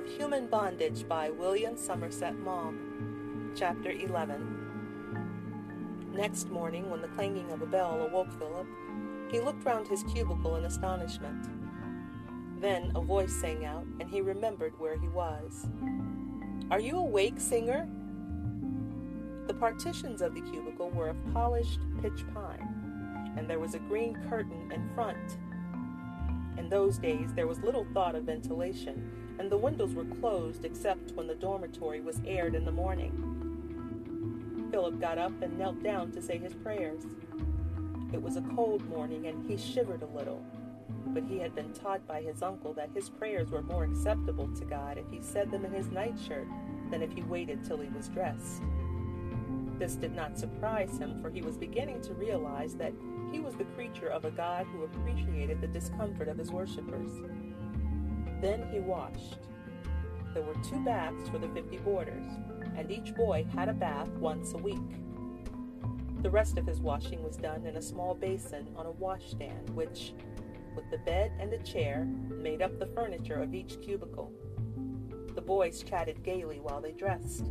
of Human Bondage by William Somerset Maugham. Chapter 11. Next morning, when the clanging of a bell awoke Philip, he looked round his cubicle in astonishment. Then a voice sang out, and he remembered where he was. Are you awake, singer? The partitions of the cubicle were of polished pitch pine, and there was a green curtain in front. In those days, there was little thought of ventilation, and the windows were closed except when the dormitory was aired in the morning. Philip got up and knelt down to say his prayers. It was a cold morning, and he shivered a little, but he had been taught by his uncle that his prayers were more acceptable to God if he said them in his nightshirt than if he waited till he was dressed. This did not surprise him, for he was beginning to realize that he was the creature of a God who appreciated the discomfort of his worshippers. Then he washed. There were two baths for the fifty boarders, and each boy had a bath once a week. The rest of his washing was done in a small basin on a washstand, which, with the bed and the chair, made up the furniture of each cubicle. The boys chatted gaily while they dressed.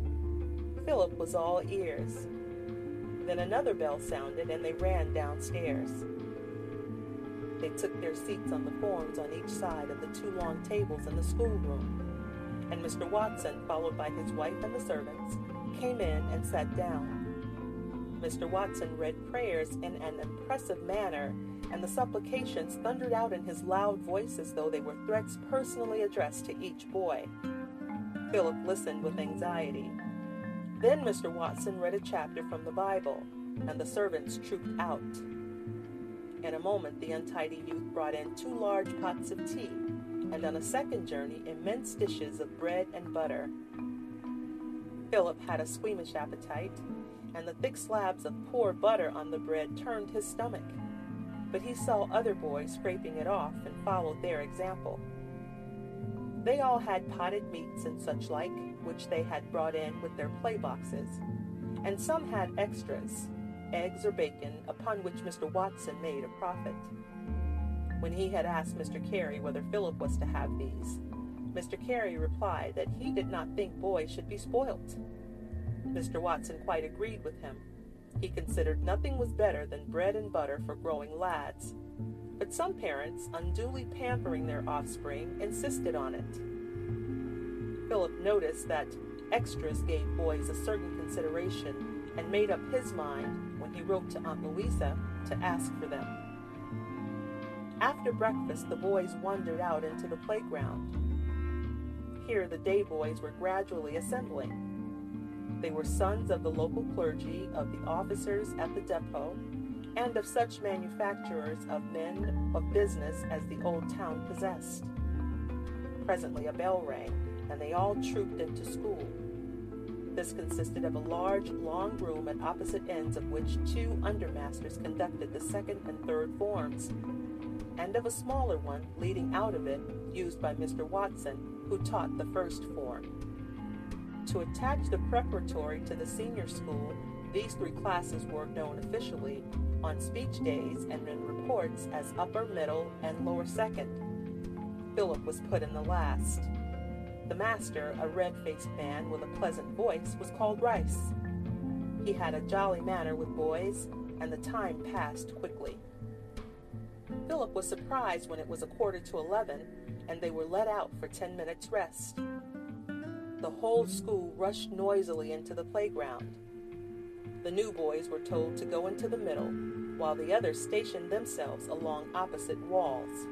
Philip was all ears. Then another bell sounded, and they ran downstairs. They took their seats on the forms on each side of the two long tables in the schoolroom, and Mr. Watson, followed by his wife and the servants, came in and sat down. Mr. Watson read prayers in an impressive manner, and the supplications thundered out in his loud voice as though they were threats personally addressed to each boy. Philip listened with anxiety. Then Mr. Watson read a chapter from the Bible, and the servants trooped out. In a moment, the untidy youth brought in two large pots of tea, and on a second journey, immense dishes of bread and butter. Philip had a squeamish appetite, and the thick slabs of poor butter on the bread turned his stomach. But he saw other boys scraping it off and followed their example. They all had potted meats and such like, which they had brought in with their play boxes, and some had extras, eggs or bacon, upon which Mr. Watson made a profit. When he had asked Mr. Carey whether Philip was to have these, Mr. Carey replied that he did not think boys should be spoilt. Mr. Watson quite agreed with him. He considered nothing was better than bread and butter for growing lads. But some parents, unduly pampering their offspring, insisted on it. Philip noticed that extras gave boys a certain consideration and made up his mind he wrote to Aunt Louisa to ask for them. After breakfast, the boys wandered out into the playground. Here, the day boys were gradually assembling. They were sons of the local clergy, of the officers at the depot, and of such manufacturers of men of business as the old town possessed. Presently, a bell rang, and they all trooped into school. This consisted of a large, long room at opposite ends of which two undermasters conducted the second and third forms, and of a smaller one leading out of it, used by Mr. Watson, who taught the first form. To attach the preparatory to the senior school, these three classes were known officially on speech days and in reports as upper, middle, and lower second. Philip was put in the last. The master, a red faced man with a pleasant voice, was called Rice. He had a jolly manner with boys, and the time passed quickly. Philip was surprised when it was a quarter to eleven and they were let out for ten minutes' rest. The whole school rushed noisily into the playground. The new boys were told to go into the middle, while the others stationed themselves along opposite walls.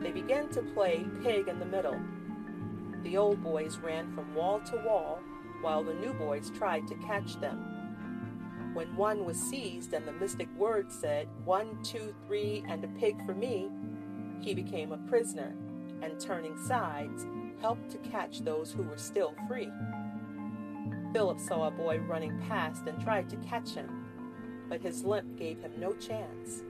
They began to play pig in the middle, the old boys ran from wall to wall, while the new boys tried to catch them. When one was seized and the mystic word said, One, two, three, and a pig for me, he became a prisoner, and turning sides, helped to catch those who were still free. Philip saw a boy running past and tried to catch him, but his limp gave him no chance,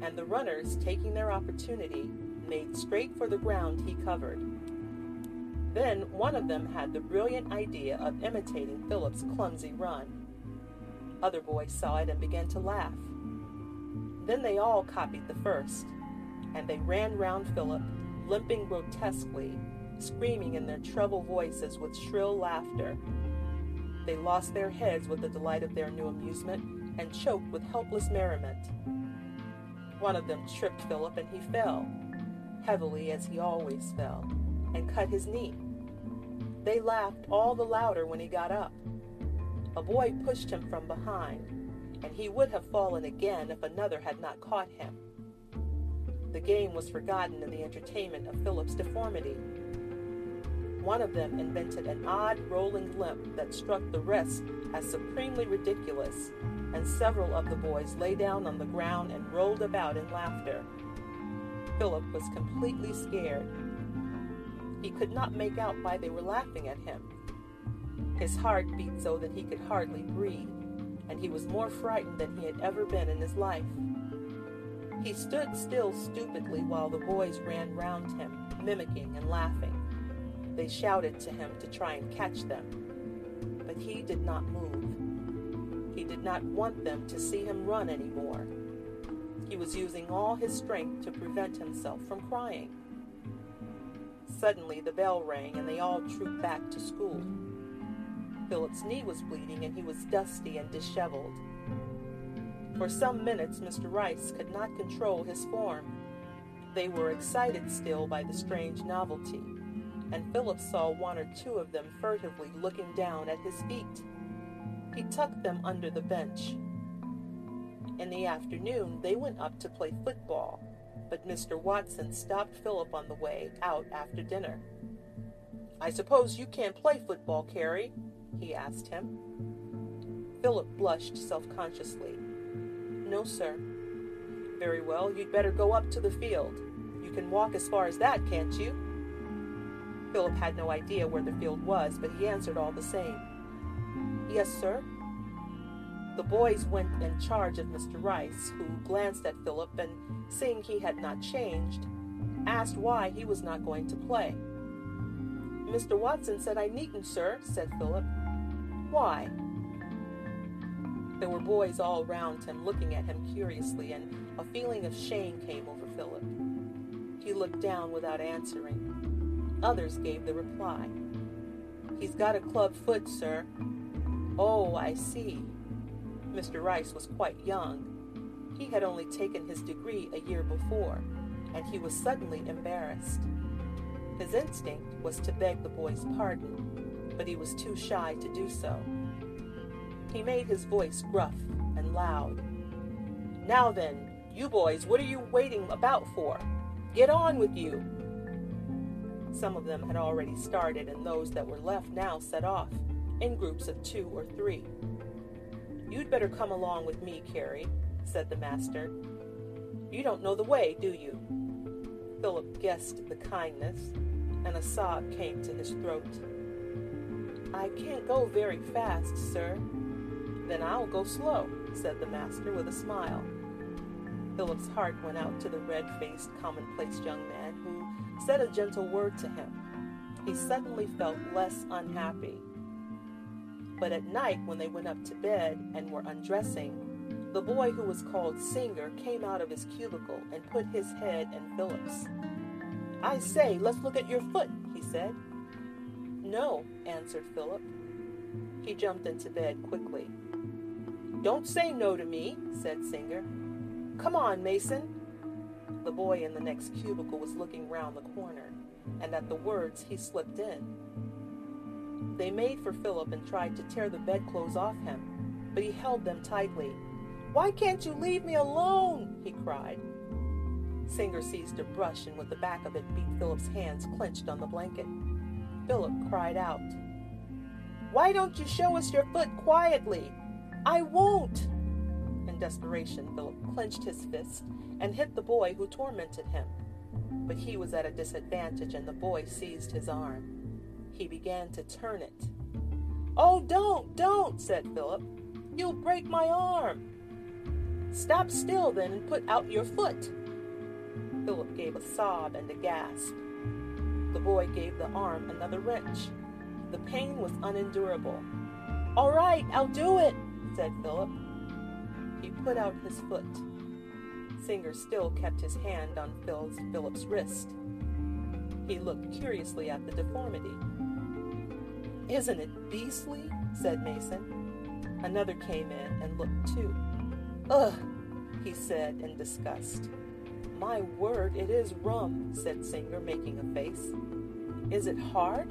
and the runners, taking their opportunity, made straight for the ground he covered. Then one of them had the brilliant idea of imitating Philip's clumsy run. Other boys saw it and began to laugh. Then they all copied the first, and they ran round Philip, limping grotesquely, screaming in their treble voices with shrill laughter. They lost their heads with the delight of their new amusement and choked with helpless merriment. One of them tripped Philip and he fell, heavily as he always fell, and cut his knee. They laughed all the louder when he got up. A boy pushed him from behind, and he would have fallen again if another had not caught him. The game was forgotten in the entertainment of Philip's deformity. One of them invented an odd rolling limp that struck the rest as supremely ridiculous, and several of the boys lay down on the ground and rolled about in laughter. Philip was completely scared. He could not make out why they were laughing at him. His heart beat so that he could hardly breathe, and he was more frightened than he had ever been in his life. He stood still stupidly while the boys ran round him, mimicking and laughing. They shouted to him to try and catch them, but he did not move. He did not want them to see him run anymore. He was using all his strength to prevent himself from crying. Suddenly the bell rang and they all trooped back to school. Philip's knee was bleeding and he was dusty and disheveled. For some minutes, Mr. Rice could not control his form. They were excited still by the strange novelty, and Philip saw one or two of them furtively looking down at his feet. He tucked them under the bench. In the afternoon, they went up to play football, but Mr. Watson stopped Philip on the way out after dinner. I suppose you can't play football, Carey? he asked him. Philip blushed self consciously. No, sir. Very well, you'd better go up to the field. You can walk as far as that, can't you? Philip had no idea where the field was, but he answered all the same. Yes, sir. The boys went in charge of Mr. Rice, who glanced at Philip and, seeing he had not changed, asked why he was not going to play. Mr. Watson said I needn't, sir, said Philip. Why? There were boys all round him looking at him curiously, and a feeling of shame came over Philip. He looked down without answering. Others gave the reply. He's got a club foot, sir. Oh, I see. Mr. Rice was quite young. He had only taken his degree a year before, and he was suddenly embarrassed. His instinct was to beg the boy's pardon, but he was too shy to do so. He made his voice gruff and loud. Now then, you boys, what are you waiting about for? Get on with you! Some of them had already started, and those that were left now set off, in groups of two or three. You'd better come along with me, Carey, said the master. You don't know the way, do you? Philip guessed the kindness, and a sob came to his throat. I can't go very fast, sir, then I'll go slow, said the master with a smile. Philip's heart went out to the red faced, commonplace young man who said a gentle word to him. He suddenly felt less unhappy. But at night, when they went up to bed and were undressing, the boy who was called Singer came out of his cubicle and put his head in Philip's. I say, let's look at your foot, he said. No, answered Philip. He jumped into bed quickly. Don't say no to me, said Singer. Come on, Mason. The boy in the next cubicle was looking round the corner, and at the words he slipped in. They made for Philip and tried to tear the bedclothes off him, but he held them tightly. Why can't you leave me alone? he cried. Singer seized a brush and with the back of it beat Philip's hands clenched on the blanket. Philip cried out, Why don't you show us your foot quietly? I won't! In desperation, Philip clenched his fist and hit the boy who tormented him. But he was at a disadvantage, and the boy seized his arm. He began to turn it. Oh, don't, don't, said Philip. You'll break my arm. Stop still, then, and put out your foot. Philip gave a sob and a gasp. The boy gave the arm another wrench. The pain was unendurable. All right, I'll do it, said Philip. He put out his foot. Singer still kept his hand on Phil's, Philip's wrist. He looked curiously at the deformity. Isn't it beastly? said Mason. Another came in and looked too. Ugh, he said in disgust. My word, it is rum, said Singer, making a face. Is it hard?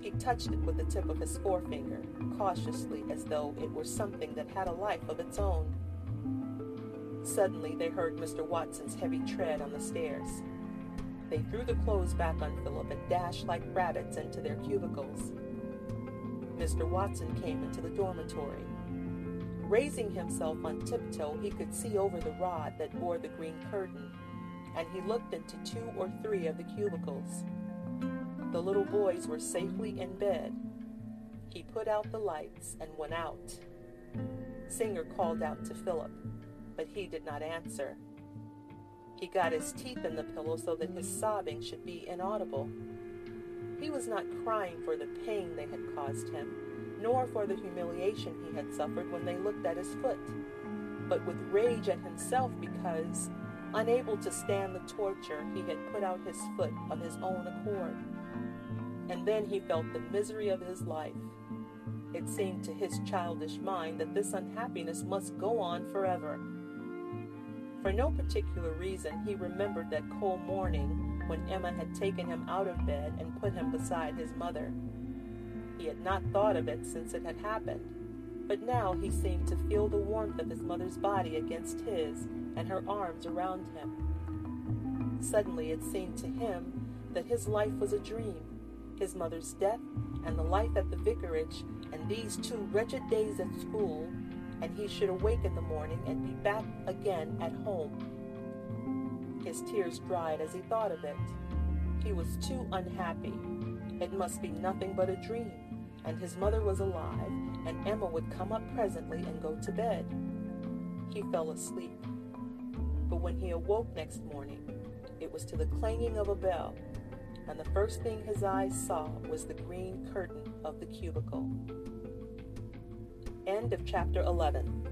He touched it with the tip of his forefinger, cautiously as though it were something that had a life of its own. Suddenly they heard Mr. Watson's heavy tread on the stairs. They threw the clothes back on Philip and dashed like rabbits into their cubicles. Mr. Watson came into the dormitory. Raising himself on tiptoe, he could see over the rod that bore the green curtain, and he looked into two or three of the cubicles. The little boys were safely in bed. He put out the lights and went out. Singer called out to Philip, but he did not answer. He got his teeth in the pillow so that his sobbing should be inaudible. He was not crying for the pain they had caused him, nor for the humiliation he had suffered when they looked at his foot, but with rage at himself because, unable to stand the torture, he had put out his foot of his own accord. And then he felt the misery of his life. It seemed to his childish mind that this unhappiness must go on forever. For no particular reason, he remembered that cold morning when Emma had taken him out of bed and put him beside his mother. He had not thought of it since it had happened, but now he seemed to feel the warmth of his mother's body against his and her arms around him. Suddenly it seemed to him that his life was a dream, his mother's death and the life at the vicarage and these two wretched days at school, and he should awake in the morning and be back again at home his tears dried as he thought of it. He was too unhappy. It must be nothing but a dream, and his mother was alive, and Emma would come up presently and go to bed. He fell asleep. But when he awoke next morning, it was to the clanging of a bell, and the first thing his eyes saw was the green curtain of the cubicle. End of chapter 11.